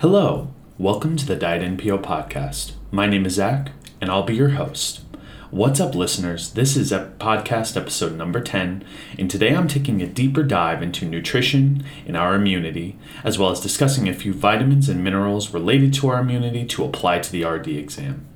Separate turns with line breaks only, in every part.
Hello, welcome to the Diet NPO podcast. My name is Zach, and I'll be your host. What's up, listeners? This is a podcast episode number 10, and today I'm taking a deeper dive into nutrition and our immunity, as well as discussing a few vitamins and minerals related to our immunity to apply to the RD exam.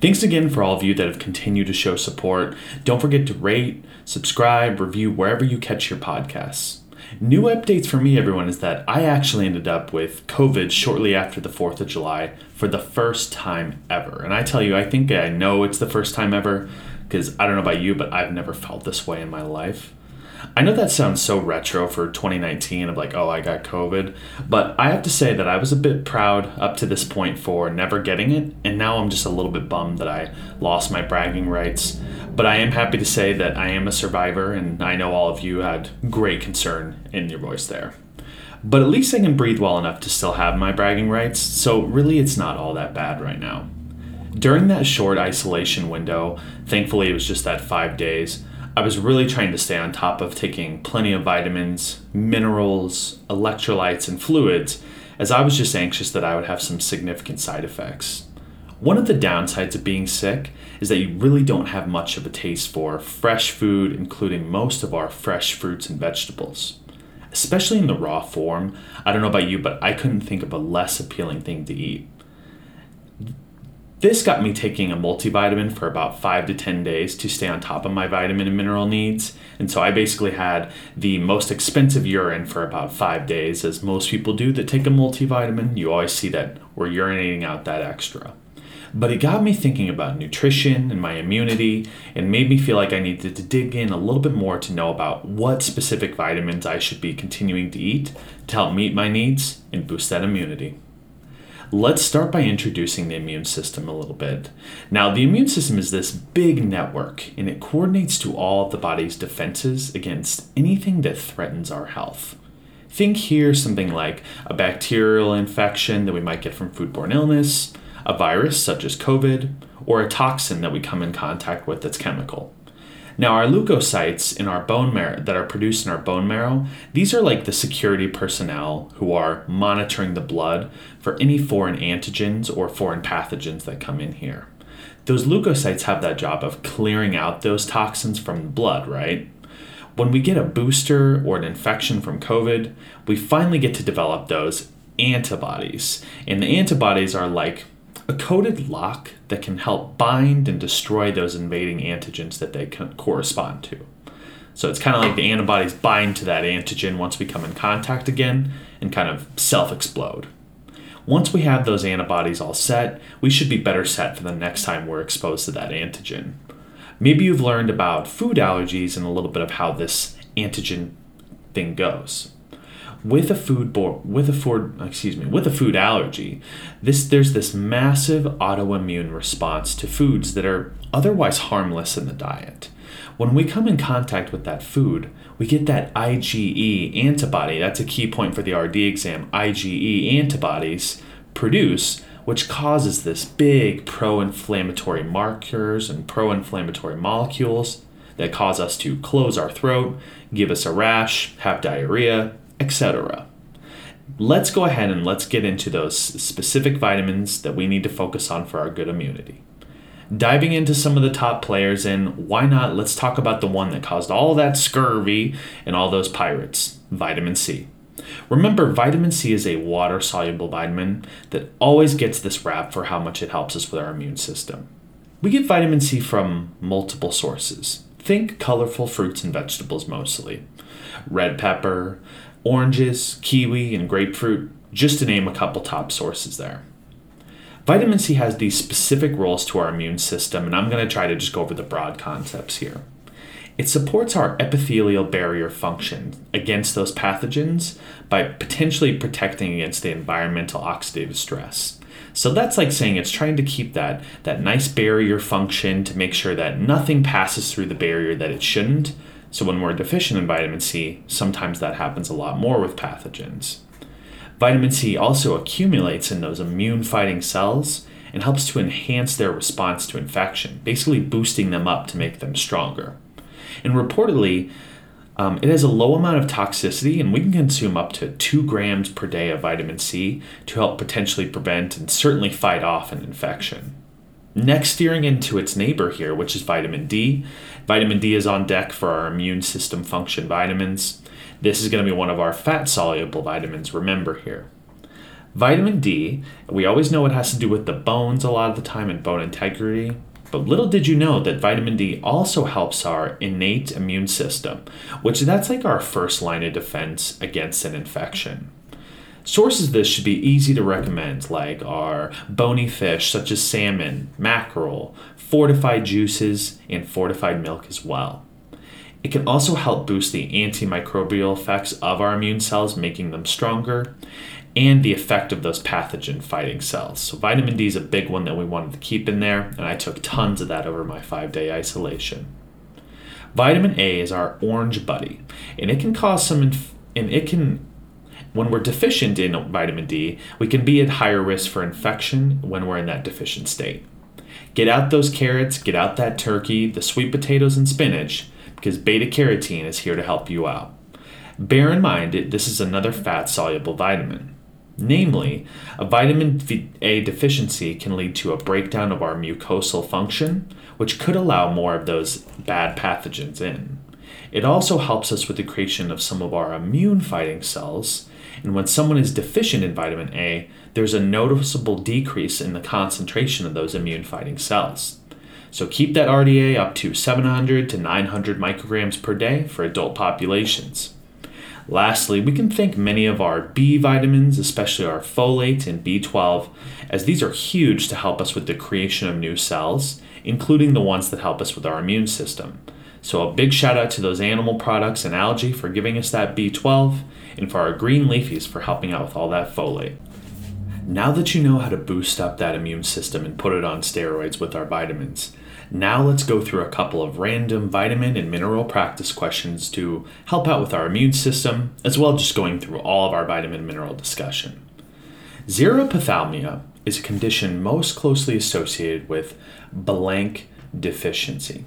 Thanks again for all of you that have continued to show support. Don't forget to rate, subscribe, review wherever you catch your podcasts. New updates for me, everyone, is that I actually ended up with COVID shortly after the 4th of July for the first time ever. And I tell you, I think I know it's the first time ever because I don't know about you, but I've never felt this way in my life. I know that sounds so retro for 2019 of like, oh, I got COVID, but I have to say that I was a bit proud up to this point for never getting it, and now I'm just a little bit bummed that I lost my bragging rights. But I am happy to say that I am a survivor, and I know all of you had great concern in your voice there. But at least I can breathe well enough to still have my bragging rights, so really it's not all that bad right now. During that short isolation window, thankfully it was just that five days, I was really trying to stay on top of taking plenty of vitamins, minerals, electrolytes, and fluids, as I was just anxious that I would have some significant side effects. One of the downsides of being sick is that you really don't have much of a taste for fresh food, including most of our fresh fruits and vegetables. Especially in the raw form, I don't know about you, but I couldn't think of a less appealing thing to eat. This got me taking a multivitamin for about five to 10 days to stay on top of my vitamin and mineral needs. And so I basically had the most expensive urine for about five days, as most people do that take a multivitamin. You always see that we're urinating out that extra. But it got me thinking about nutrition and my immunity and made me feel like I needed to dig in a little bit more to know about what specific vitamins I should be continuing to eat to help meet my needs and boost that immunity. Let's start by introducing the immune system a little bit. Now, the immune system is this big network and it coordinates to all of the body's defenses against anything that threatens our health. Think here something like a bacterial infection that we might get from foodborne illness, a virus such as COVID, or a toxin that we come in contact with that's chemical. Now, our leukocytes in our bone marrow that are produced in our bone marrow, these are like the security personnel who are monitoring the blood for any foreign antigens or foreign pathogens that come in here. Those leukocytes have that job of clearing out those toxins from the blood, right? When we get a booster or an infection from COVID, we finally get to develop those antibodies. And the antibodies are like a coded lock that can help bind and destroy those invading antigens that they correspond to. So it's kind of like the antibodies bind to that antigen once we come in contact again and kind of self explode. Once we have those antibodies all set, we should be better set for the next time we're exposed to that antigen. Maybe you've learned about food allergies and a little bit of how this antigen thing goes with a food bo- with a food excuse me with a food allergy this there's this massive autoimmune response to foods that are otherwise harmless in the diet. When we come in contact with that food we get that IgE antibody. That's a key point for the RD exam. IgE antibodies produce which causes this big pro-inflammatory markers and pro-inflammatory molecules that cause us to close our throat, give us a rash, have diarrhea, etc. Let's go ahead and let's get into those specific vitamins that we need to focus on for our good immunity. Diving into some of the top players, and why not? Let's talk about the one that caused all that scurvy and all those pirates vitamin C. Remember, vitamin C is a water soluble vitamin that always gets this rap for how much it helps us with our immune system. We get vitamin C from multiple sources. Think colorful fruits and vegetables mostly red pepper, oranges, kiwi, and grapefruit, just to name a couple top sources there. Vitamin C has these specific roles to our immune system, and I'm going to try to just go over the broad concepts here. It supports our epithelial barrier function against those pathogens by potentially protecting against the environmental oxidative stress. So that's like saying it's trying to keep that, that nice barrier function to make sure that nothing passes through the barrier that it shouldn't, so, when we're deficient in vitamin C, sometimes that happens a lot more with pathogens. Vitamin C also accumulates in those immune fighting cells and helps to enhance their response to infection, basically boosting them up to make them stronger. And reportedly, Um, it has a low amount of toxicity, and we can consume up to two grams per day of vitamin C to help potentially prevent and certainly fight off an infection. Next, steering into its neighbor here, which is vitamin D. Vitamin D is on deck for our immune system function vitamins. This is going to be one of our fat soluble vitamins, remember here. Vitamin D, we always know it has to do with the bones a lot of the time and bone integrity. But little did you know that vitamin D also helps our innate immune system, which that's like our first line of defense against an infection. Sources of this should be easy to recommend, like our bony fish such as salmon, mackerel, fortified juices, and fortified milk as well. It can also help boost the antimicrobial effects of our immune cells, making them stronger, and the effect of those pathogen fighting cells. So, vitamin D is a big one that we wanted to keep in there, and I took tons of that over my five day isolation. Vitamin A is our orange buddy, and it can cause some, inf- and it can when we're deficient in vitamin D, we can be at higher risk for infection when we're in that deficient state. Get out those carrots, get out that turkey, the sweet potatoes, and spinach, because beta carotene is here to help you out. Bear in mind, that this is another fat soluble vitamin. Namely, a vitamin A deficiency can lead to a breakdown of our mucosal function, which could allow more of those bad pathogens in. It also helps us with the creation of some of our immune fighting cells and when someone is deficient in vitamin A, there's a noticeable decrease in the concentration of those immune fighting cells. So keep that RDA up to 700 to 900 micrograms per day for adult populations. Lastly, we can thank many of our B vitamins, especially our folate and B12, as these are huge to help us with the creation of new cells, including the ones that help us with our immune system. So, a big shout out to those animal products and algae for giving us that B12, and for our green leafies for helping out with all that folate. Now that you know how to boost up that immune system and put it on steroids with our vitamins, now let's go through a couple of random vitamin and mineral practice questions to help out with our immune system, as well as just going through all of our vitamin and mineral discussion. Xerophthalmia is a condition most closely associated with blank deficiency.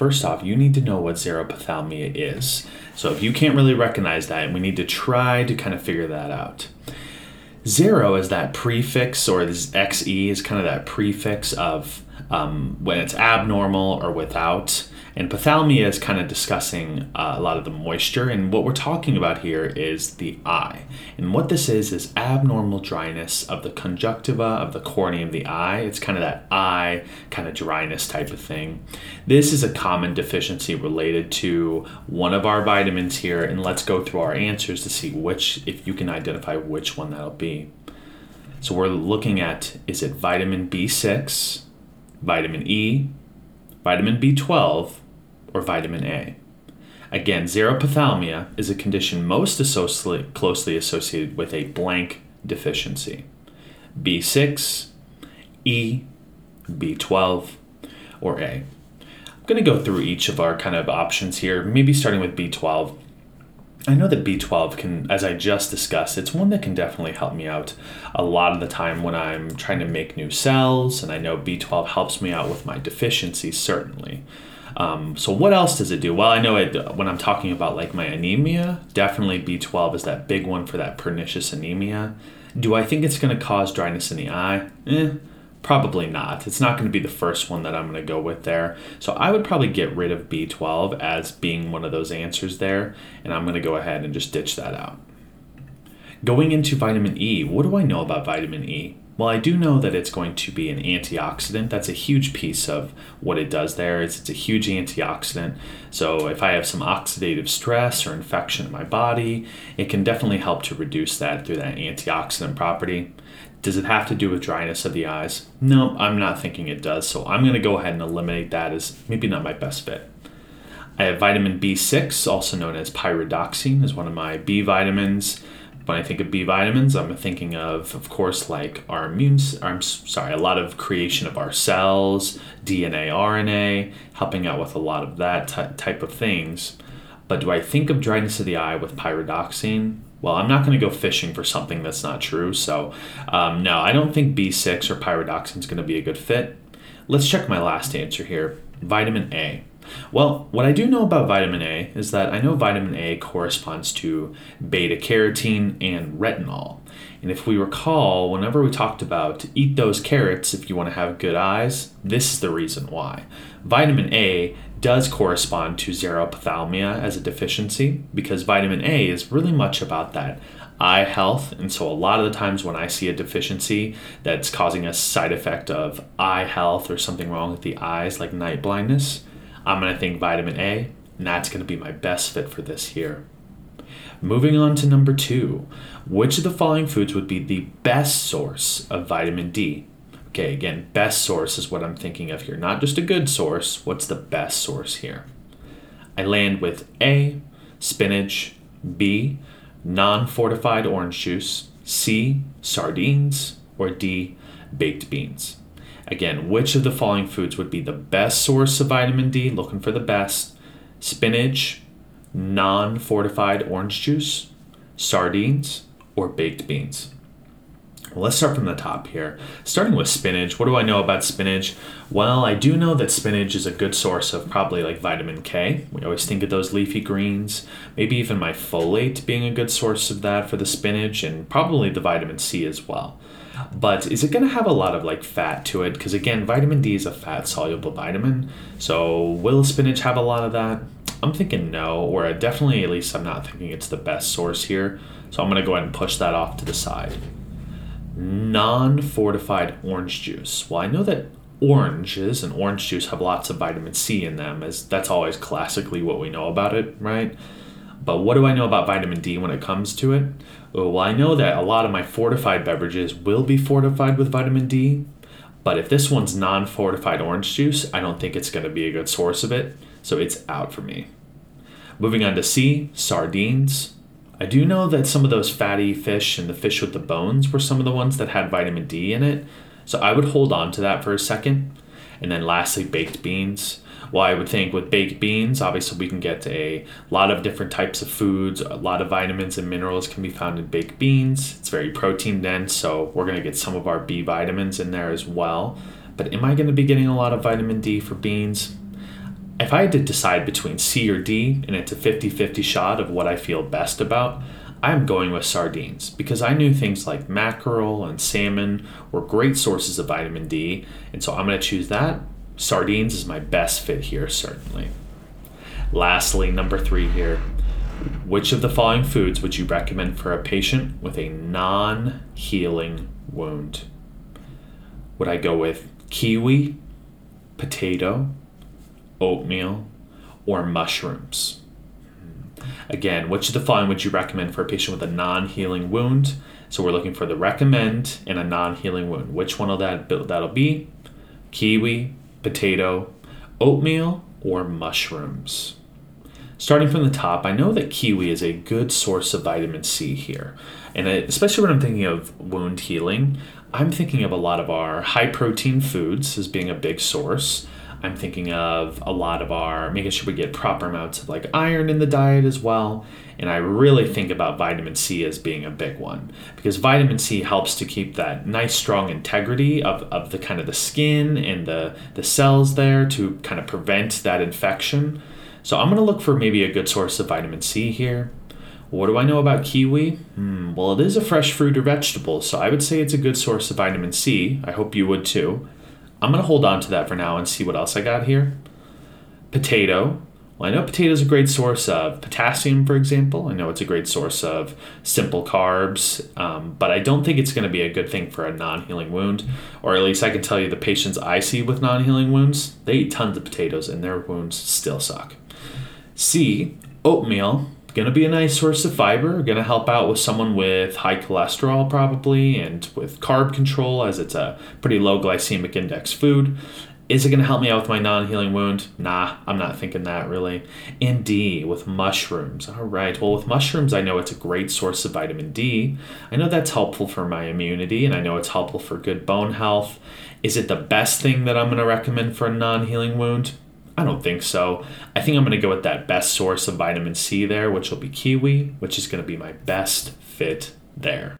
First off, you need to know what xerophthalmia is. So if you can't really recognize that, we need to try to kind of figure that out. Zero is that prefix, or this XE is kind of that prefix of um, when it's abnormal or without. And pathalmia is kind of discussing uh, a lot of the moisture. And what we're talking about here is the eye. And what this is, is abnormal dryness of the conjunctiva of the cornea of the eye. It's kind of that eye kind of dryness type of thing. This is a common deficiency related to one of our vitamins here. And let's go through our answers to see which, if you can identify which one that'll be. So we're looking at is it vitamin B6, vitamin E, vitamin B12, or vitamin A. Again, xerophthalmia is a condition most associ- closely associated with a blank deficiency. B6, E, B12, or A. I'm going to go through each of our kind of options here, maybe starting with B12. I know that B12 can, as I just discussed, it's one that can definitely help me out a lot of the time when I'm trying to make new cells, and I know B12 helps me out with my deficiencies, certainly. Um, so what else does it do? Well, I know it when I'm talking about like my anemia, definitely B12 is that big one for that pernicious anemia. Do I think it's going to cause dryness in the eye? Eh, probably not. It's not going to be the first one that I'm going to go with there. So I would probably get rid of B12 as being one of those answers there, and I'm going to go ahead and just ditch that out. Going into vitamin E, what do I know about vitamin E? Well, I do know that it's going to be an antioxidant. That's a huge piece of what it does there. It's, it's a huge antioxidant. So if I have some oxidative stress or infection in my body, it can definitely help to reduce that through that antioxidant property. Does it have to do with dryness of the eyes? No, I'm not thinking it does. So I'm going to go ahead and eliminate that as maybe not my best fit. I have vitamin B6, also known as pyridoxine, is one of my B vitamins when I think of B vitamins, I'm thinking of, of course, like our immune, I'm sorry, a lot of creation of our cells, DNA, RNA, helping out with a lot of that t- type of things. But do I think of dryness of the eye with pyridoxine? Well, I'm not going to go fishing for something that's not true. So, um, no, I don't think B6 or pyridoxine is going to be a good fit. Let's check my last answer here vitamin A. Well, what I do know about vitamin A is that I know vitamin A corresponds to beta carotene and retinol. And if we recall, whenever we talked about eat those carrots if you want to have good eyes, this is the reason why. Vitamin A does correspond to xerophthalmia as a deficiency because vitamin A is really much about that eye health. And so, a lot of the times when I see a deficiency that's causing a side effect of eye health or something wrong with the eyes, like night blindness, I'm going to think vitamin A, and that's going to be my best fit for this here. Moving on to number two, which of the following foods would be the best source of vitamin D? Okay, again, best source is what I'm thinking of here, not just a good source. What's the best source here? I land with A, spinach, B, non fortified orange juice, C, sardines, or D, baked beans. Again, which of the following foods would be the best source of vitamin D? Looking for the best. Spinach, non fortified orange juice, sardines, or baked beans? Well, let's start from the top here. Starting with spinach, what do I know about spinach? Well, I do know that spinach is a good source of probably like vitamin K. We always think of those leafy greens. Maybe even my folate being a good source of that for the spinach, and probably the vitamin C as well. But is it going to have a lot of like fat to it? Because again, vitamin D is a fat soluble vitamin. So will spinach have a lot of that? I'm thinking no, or definitely at least I'm not thinking it's the best source here. So I'm going to go ahead and push that off to the side. Non fortified orange juice. Well, I know that oranges and orange juice have lots of vitamin C in them, as that's always classically what we know about it, right? But what do I know about vitamin D when it comes to it? Well, I know that a lot of my fortified beverages will be fortified with vitamin D, but if this one's non fortified orange juice, I don't think it's going to be a good source of it so it's out for me. Moving on to C, sardines. I do know that some of those fatty fish and the fish with the bones were some of the ones that had vitamin D in it, so I would hold on to that for a second. And then lastly, baked beans. Well, I would think with baked beans, obviously we can get a lot of different types of foods. A lot of vitamins and minerals can be found in baked beans. It's very protein dense, so we're going to get some of our B vitamins in there as well. But am I going to be getting a lot of vitamin D for beans? if I had to decide between C or D and it's a 50 50 shot of what I feel best about, I'm going with sardines because I knew things like mackerel and salmon were great sources of vitamin D, and so I'm going to choose that. Sardines is my best fit here, certainly. Lastly, number three here. Which of the following foods would you recommend for a patient with a non healing wound? Would I go with kiwi, potato, oatmeal, or mushrooms. Again, which of the following would you recommend for a patient with a non healing wound? So we're looking for the recommend and a non healing wound. Which one will that that'll be? Kiwi, potato, oatmeal, or mushrooms? Starting from the top, I know that kiwi is a good source of vitamin C here. And especially when I'm thinking of wound healing, I'm thinking of a lot of our high protein foods as being a big source. I'm thinking of a lot of our making sure we get proper amounts of like iron in the diet as well. And I really think about vitamin C as being a big one because vitamin C helps to keep that nice strong integrity of, of the kind of the skin and the, the cells there to kind of prevent that infection. So I'm to look for maybe a good source of vitamin C here. What do I know about kiwi? Hmm, well, it is a fresh fruit or vegetable, so I would say it's a good source of vitamin C. I hope you would too. I'm going to hold on to that for now and see what else I got here. Potato. Well, I know potato is a great source of potassium, for example. I know it's a great source of simple carbs, um, but I don't think it's going to be a good thing for a non healing wound. Or at least I can tell you the patients I see with non healing wounds, they eat tons of potatoes and their wounds still suck. C, oatmeal going to be a nice source of fiber, going to help out with someone with high cholesterol probably and with carb control as it's a pretty low glycemic index food. Is it going to help me out with my non healing wound? Nah, I'm not thinking that really. And D, with mushrooms. All right, well, with mushrooms, I know it's a great source of vitamin D. I know that's helpful for my immunity, and I know it's helpful for good bone health. Is it the best thing that I'm going to recommend for a non healing wound? I don't think so. I think I'm going to go with that best source of vitamin C there, which will be kiwi, which is going to be my best fit there.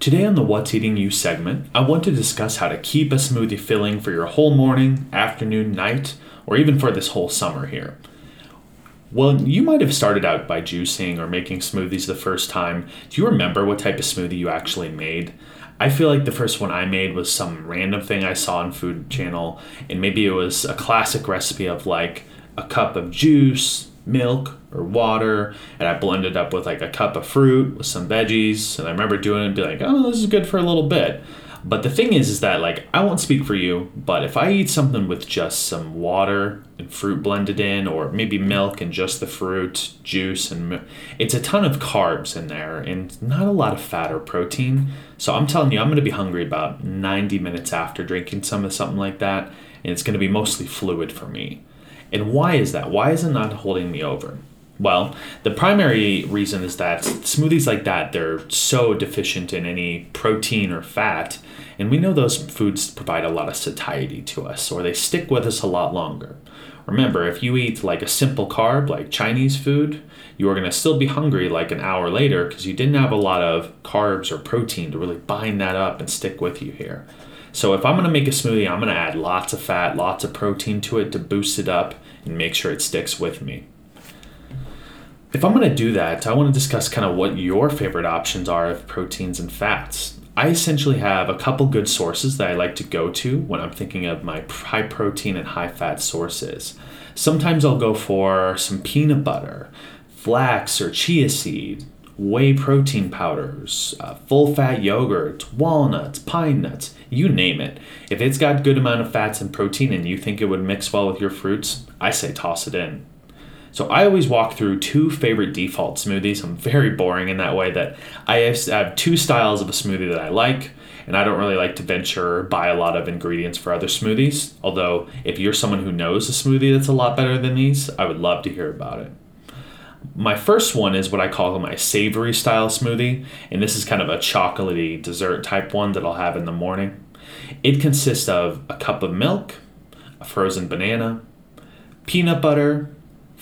Today on the What's Eating You segment, I want to discuss how to keep a smoothie filling for your whole morning, afternoon, night, or even for this whole summer here. Well, you might have started out by juicing or making smoothies the first time. Do you remember what type of smoothie you actually made? I feel like the first one I made was some random thing I saw on Food Channel, and maybe it was a classic recipe of like a cup of juice, milk, or water, and I blended up with like a cup of fruit with some veggies. And I remember doing it and be like, oh, this is good for a little bit. But the thing is, is that like I won't speak for you, but if I eat something with just some water and fruit blended in, or maybe milk and just the fruit juice, and it's a ton of carbs in there and not a lot of fat or protein. So I'm telling you, I'm going to be hungry about 90 minutes after drinking some of something like that, and it's going to be mostly fluid for me. And why is that? Why is it not holding me over? Well, the primary reason is that smoothies like that, they're so deficient in any protein or fat, and we know those foods provide a lot of satiety to us, or they stick with us a lot longer. Remember, if you eat like a simple carb, like Chinese food, you are going to still be hungry like an hour later because you didn't have a lot of carbs or protein to really bind that up and stick with you here. So if I'm going to make a smoothie, I'm going to add lots of fat, lots of protein to it to boost it up and make sure it sticks with me. If I'm going to do that, I want to discuss kind of what your favorite options are of proteins and fats. I essentially have a couple good sources that I like to go to when I'm thinking of my high protein and high fat sources. Sometimes I'll go for some peanut butter, flax or chia seed, whey protein powders, uh, full fat yogurt, walnuts, pine nuts, you name it. If it's got good amount of fats and protein and you think it would mix well with your fruits, I say toss it in. So I always walk through two favorite default smoothies. I'm very boring in that way that I have two styles of a smoothie that I like, and I don't really like to venture buy a lot of ingredients for other smoothies. Although if you're someone who knows a smoothie that's a lot better than these, I would love to hear about it. My first one is what I call my savory style smoothie, and this is kind of a chocolatey dessert type one that I'll have in the morning. It consists of a cup of milk, a frozen banana, peanut butter,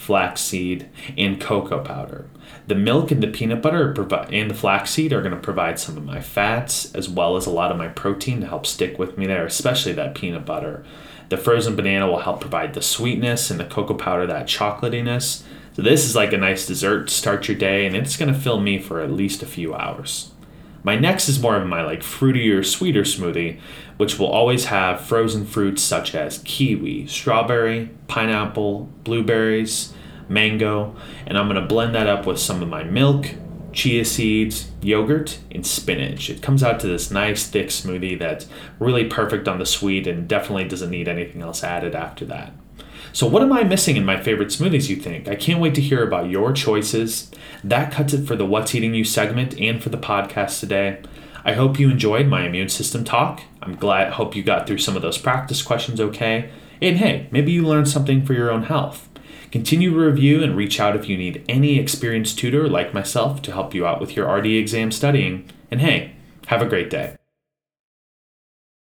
flaxseed, and cocoa powder. The milk and the peanut butter and the flaxseed are going to provide some of my fats as well as a lot of my protein to help stick with me there, especially that peanut butter. The frozen banana will help provide the sweetness and the cocoa powder that chocolatiness. So this is like a nice dessert to start your day and it's going to fill me for at least a few hours. My next is more of my like fruitier, sweeter smoothie, which will always have frozen fruits such as kiwi, strawberry, pineapple, blueberries, mango, and I'm to blend that up with some of my milk, chia seeds, yogurt, and spinach. It comes out to this nice thick smoothie that's really perfect on the sweet and definitely doesn't need anything else added after that. So, what am I missing in my favorite smoothies, you think? I can't wait to hear about your choices. That cuts it for the What's Eating You segment and for the podcast today. I hope you enjoyed my immune system talk. I'm glad, hope you got through some of those practice questions okay. And hey, maybe you learned something for your own health. Continue to review and reach out if you need any experienced tutor like myself to help you out with your RD exam studying. And hey, have a great day.